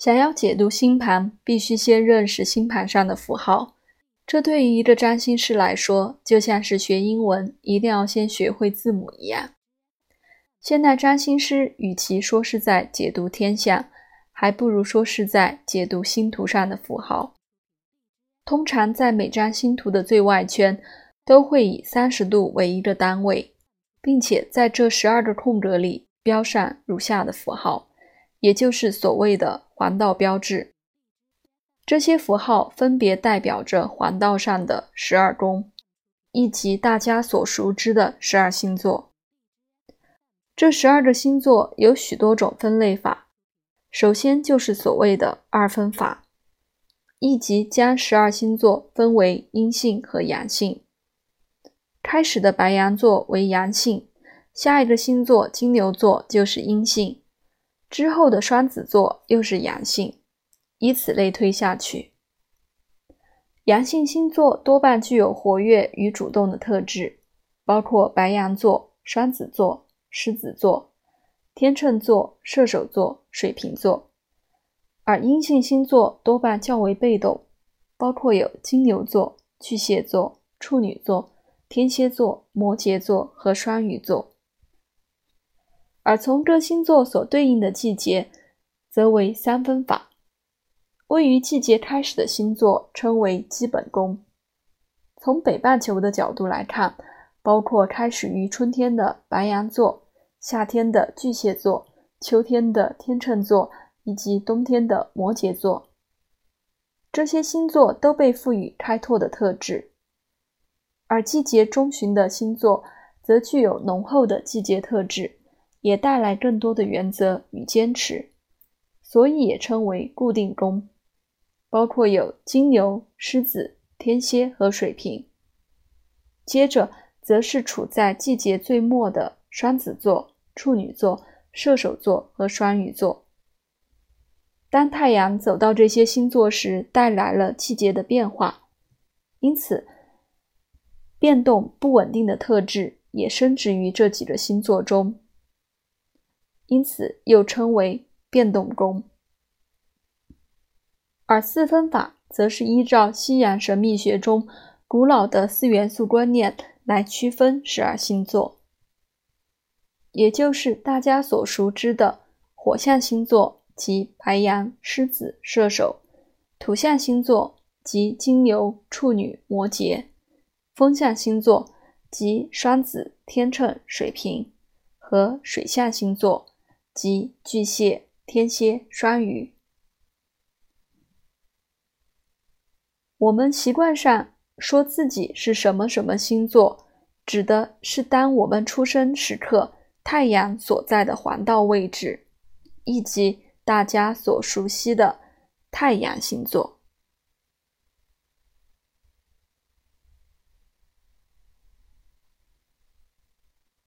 想要解读星盘，必须先认识星盘上的符号。这对于一个占星师来说，就像是学英文一定要先学会字母一样。现代占星师与其说是在解读天象，还不如说是在解读星图上的符号。通常在每张星图的最外圈都会以三十度为一个单位，并且在这十二个空格里标上如下的符号。也就是所谓的黄道标志，这些符号分别代表着黄道上的十二宫，以及大家所熟知的十二星座。这十二个星座有许多种分类法，首先就是所谓的二分法，以及将十二星座分为阴性和阳性。开始的白羊座为阳性，下一个星座金牛座就是阴性。之后的双子座又是阳性，以此类推下去。阳性星座多半具有活跃与主动的特质，包括白羊座、双子座、狮子座、天秤座、射手座、水瓶座；而阴性星座多半较为被动，包括有金牛座、巨蟹座、处女座、天蝎座、摩羯座和双鱼座。而从各星座所对应的季节，则为三分法。位于季节开始的星座称为基本宫。从北半球的角度来看，包括开始于春天的白羊座、夏天的巨蟹座、秋天的天秤座以及冬天的摩羯座。这些星座都被赋予开拓的特质。而季节中旬的星座则具有浓厚的季节特质。也带来更多的原则与坚持，所以也称为固定宫，包括有金牛、狮子、天蝎和水瓶。接着则是处在季节最末的双子座、处女座、射手座和双鱼座。当太阳走到这些星座时，带来了季节的变化，因此变动不稳定的特质也升值于这几个星座中。因此又称为变动宫，而四分法则是依照西洋神秘学中古老的四元素观念来区分十二星座，也就是大家所熟知的火象星座即白羊、狮子、射手，土象星座即金牛、处女、摩羯，风象星座即双子、天秤、水瓶和水象星座。即巨蟹、天蝎、双鱼。我们习惯上说自己是什么什么星座，指的是当我们出生时刻太阳所在的黄道位置，以及大家所熟悉的太阳星座。